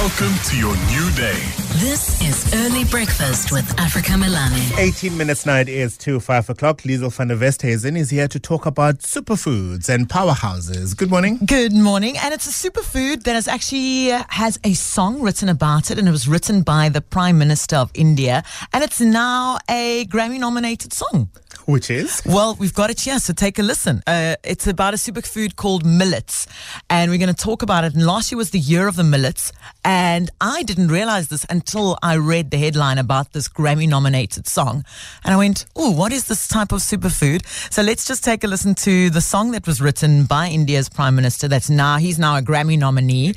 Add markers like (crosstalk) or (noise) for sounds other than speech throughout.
Welcome to your new day. This is Early Breakfast with Africa Melane. 18 minutes now it is to 5 o'clock. Liezel van der Westhuizen is here to talk about superfoods and powerhouses. Good morning. Good morning, and it's a superfood that has actually uh, has a song written about it, and it was written by the Prime Minister of India, and it's now a Grammy-nominated song. (laughs) Which is? Well, we've got it here, so take a listen. Uh, it's about a superfood called millets, and we're going to talk about it. And last year was the year of the millets, and I didn't realize this until I read the headline about this Grammy nominated song. And I went, oh, what is this type of superfood? So let's just take a listen to the song that was written by India's Prime Minister. That's now, he's now a Grammy nominee,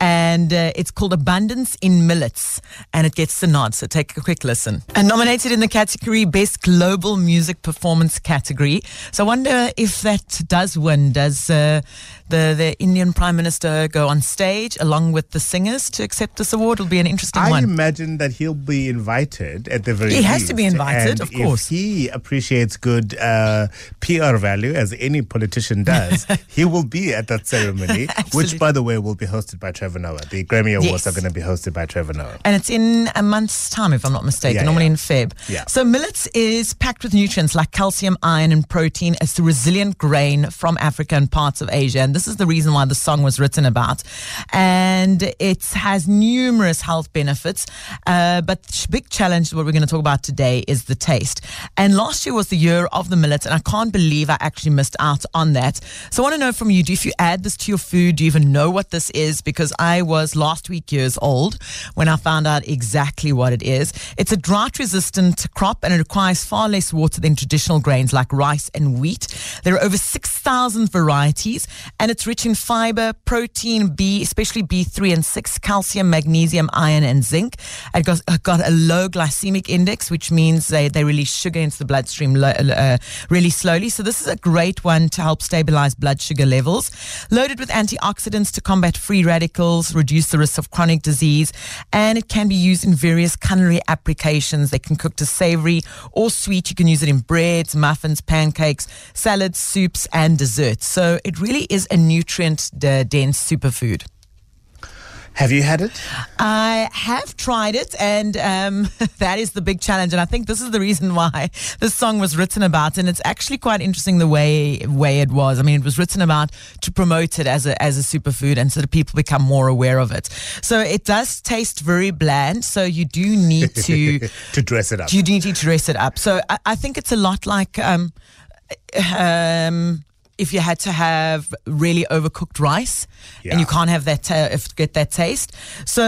and uh, it's called Abundance in Millets, and it gets the nod. So take a quick listen. And nominated in the category Best Global Music Performance category. So I wonder if that does win. Does uh, the, the Indian Prime Minister go on stage along with the singers to accept this award? It'll be an interesting I one. I imagine that he'll be invited at the very He has to be invited, And of course. If he appreciates good uh, PR value, as any politician does, (laughs) he will be at that ceremony, (laughs) which, by the way, will be hosted by Trevor Noah. The Grammy Awards Yes. are going to be hosted by Trevor Noah. And it's in a month's time, if I'm not mistaken, Yeah, normally yeah. in Feb. Yeah. So millets is packed with nutrients like calcium, iron, and protein. It's the resilient grain from Africa and parts of Asia. And this is the reason why the song was written about. And it has numerous health benefits. Uh, but the big challenge, what we're going to talk about today, is the taste. And last year was the year of the millet, and I can't believe I actually missed out on that. So I want to know from you, do if you add this to your food, do you even know what this is? Because I was last week years old when I found out exactly what it is. It's a drought resistant crop and it requires far less water than traditional grains like rice and wheat. There are over 6,000 varieties and it's rich in fiber, protein, B, especially B3 and 6, calcium, magnesium, iron, and zinc. It got, got a low glycemic index, which means they, they release sugar into the bloodstream lo- uh, really slowly. So this is a great one to help stabilize blood sugar levels. Loaded with antioxidants to combat free radicals, reduce the risk of chronic disease, and it can be used in various culinary applications. They can cook to savory or sweet. You can use it in breads, muffins, pancakes, salads, soups, and desserts. So it really is a nutrient dense superfood. Have you had it? I have tried it, and um, (laughs) that is the big challenge. And I think this is the reason why this song was written about. And it's actually quite interesting the way way it was. I mean, it was written about to promote it as a as a superfood, and so that people become more aware of it. So it does taste very bland. So you do need (laughs) to To dress it up. you need to dress it up. So I, I think it's a lot like um, um, if you had to have really overcooked rice Yeah. and you can't have that ta- if get that taste. So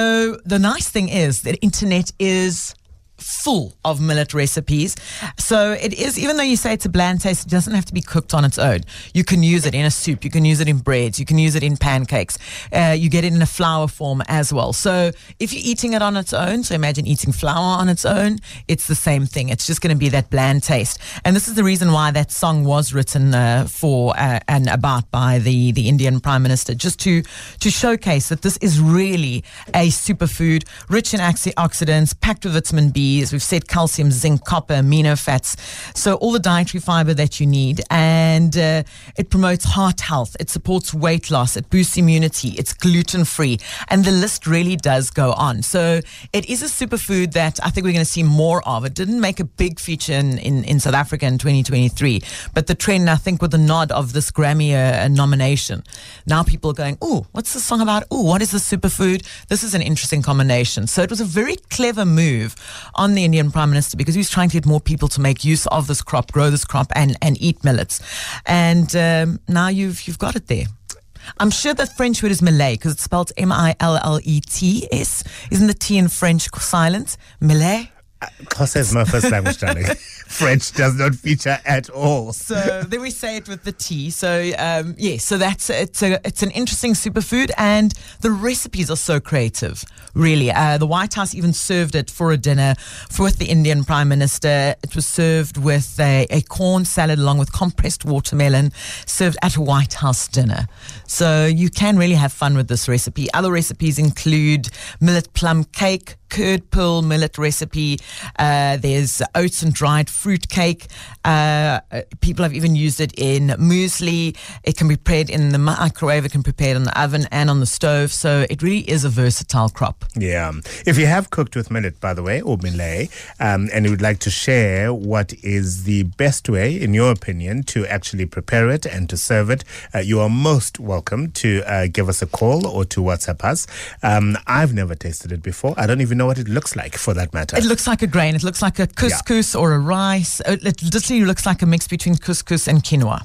the nice thing is that internet is full of millet recipes. So it is, even though you say it's a bland taste, it doesn't have to be cooked on its own. You can use it in a soup, you can use it in breads, you can use it in pancakes. Uh, you get it in a flour form as well. So if you're eating it on its own, so imagine eating flour on its own, it's the same thing. It's just going to be that bland taste. And this is the reason why that song was written uh, for uh, and about by the, the Indian Prime Minister, just to, to showcase that this is really a superfood rich in antioxidants, packed with vitamin B, as we've said, calcium, zinc, copper, amino fats. So all the dietary fiber that you need. And uh, it promotes heart health. It supports weight loss. It boosts immunity. It's gluten free. And the list really does go on. So it is a superfood that I think we're going to see more of. It didn't make a big feature in, in, in South Africa in 2023, but the trend, I think, with the nod of this Grammy uh, nomination, now people are going, oh, what's the song about? Oh, what is this superfood? This is an interesting combination. So it was a very clever move on the Indian Prime Minister because he was trying to get more people to make use of this crop, grow this crop, and, and eat millets. And um, now you've, you've got it there. I'm sure that French word is Malay because it's spelled M I L L E T S. Isn't the T in French silent? Malay? Xhosa is my first language, darling. (laughs) French does not feature at all. So then we say it with the T. So um, yeah, so that's it's a it's an interesting superfood, and the recipes are so creative. Really, uh, the White House even served it for a dinner for with the Indian Prime Minister. It was served with a, a corn salad along with compressed watermelon, served at a White House dinner. So you can really have fun with this recipe. Other recipes include millet plum cake curd pearl millet recipe. Uh, there's oats and dried fruit cake. Uh, uh, people have even used it in muesli. It can be prepared in the microwave. It can be prepared in the oven and on the stove. So it really is a versatile crop. Yeah. If you have cooked with millet, by the way, or millet, um, and you would like to share what is the best way, in your opinion, to actually prepare it and to serve it, uh, you are most welcome to uh, give us a call or to WhatsApp us. Um, I've never tasted it before. I don't even know what it looks like, for that matter. It looks like a grain. It looks like a couscous or a rice. It it literally looks like a mix between couscous and quinoa.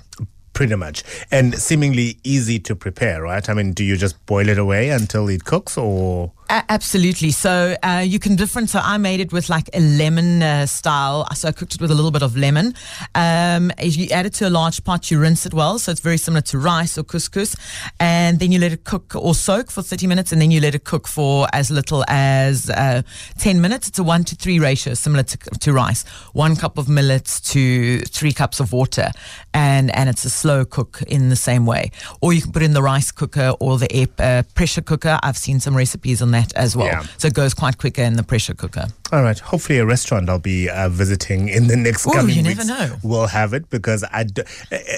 Pretty much. And seemingly easy to prepare, right? I mean, do you just boil it away until it cooks or? Absolutely. So uh, you can different. So I made it with like a lemon uh, style. So I cooked it with a little bit of lemon. Um, you add it to a large pot, you rinse it well. So it's very similar to rice or couscous. And then you let it cook or soak for 30 minutes. And then you let it cook for as little as uh, 10 minutes. It's a one to three ratio, similar to, to rice. One cup of millets to three cups of water. And, and it's a slow cook in the same way. Or you can put in the rice cooker or the air uh, pressure cooker. I've seen some recipes on that as well. Yeah. So it goes quite quicker in the pressure cooker. All right. Hopefully, a restaurant I'll be uh, visiting in the next Ooh, coming you weeks never know. will have it because I, d-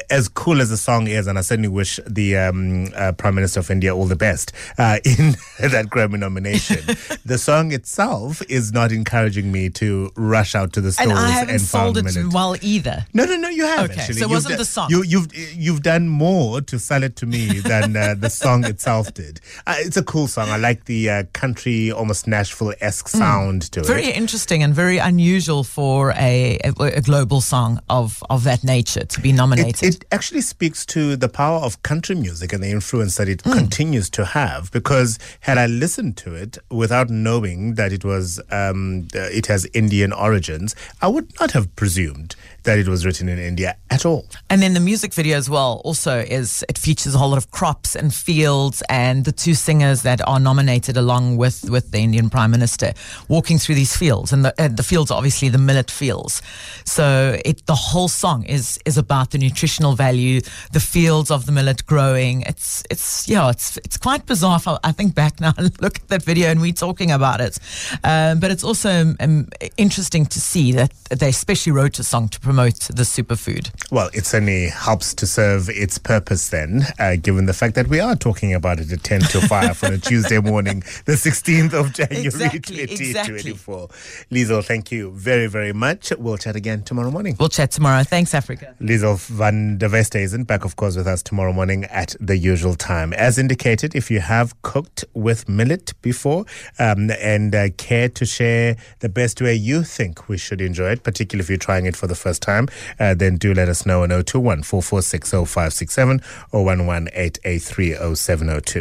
as cool as the song is, and I certainly wish the um, uh, Prime Minister of India all the best uh, (laughs) in that Grammy nomination. (laughs) the song itself is not encouraging me to rush out to the stores And I haven't and sold it millet. well either. No, no, no, you have Okay, actually. so it You've wasn't do- the song. You, you've you've done more to sell it to me than uh, the song itself did. Uh, it's a cool song. I like the uh, country, almost Nashville esque sound to Mm. Very it. interesting and very unusual for a, a, a global song of, of that nature to be It, nominated. it actually speaks to the power of country music and the influence that it Mm. continues to have. Because had I listened to it without knowing that it was um, uh, it has Indian origins, I would not have presumed that it was written in India at all. And then the music video as well also is it features a whole lot of crops and fields and the two singers that are nominated along with with the Indian Prime Minister walking through these fields and the uh, the fields are obviously the millet fields. So it the whole song is is about the nutritional value, the fields of the millet growing. It's it's yeah, it's it's quite bizarre. I, I think back now and (laughs) look at that video and we're talking about it. Um, but it's also um, interesting to see that they especially wrote a song to promote the superfood. Well, it certainly helps to serve its purpose then, uh, given the fact that we are talking about it at 10 to 5 on a (laughs) Tuesday morning, the 16th of January Exactly, 2024. Liezel, thank you very, very much. We'll chat again tomorrow morning. We'll chat tomorrow. Thanks, Africa. Liezel van der Westhuizen back, of course, with us tomorrow morning at the usual time. As indicated, if you have cooked with millet before um, and uh, care to share the best way you think we should enjoy it, particularly if you're trying it for the first time, uh, then do let us know on 021 446 0567 or 118830702.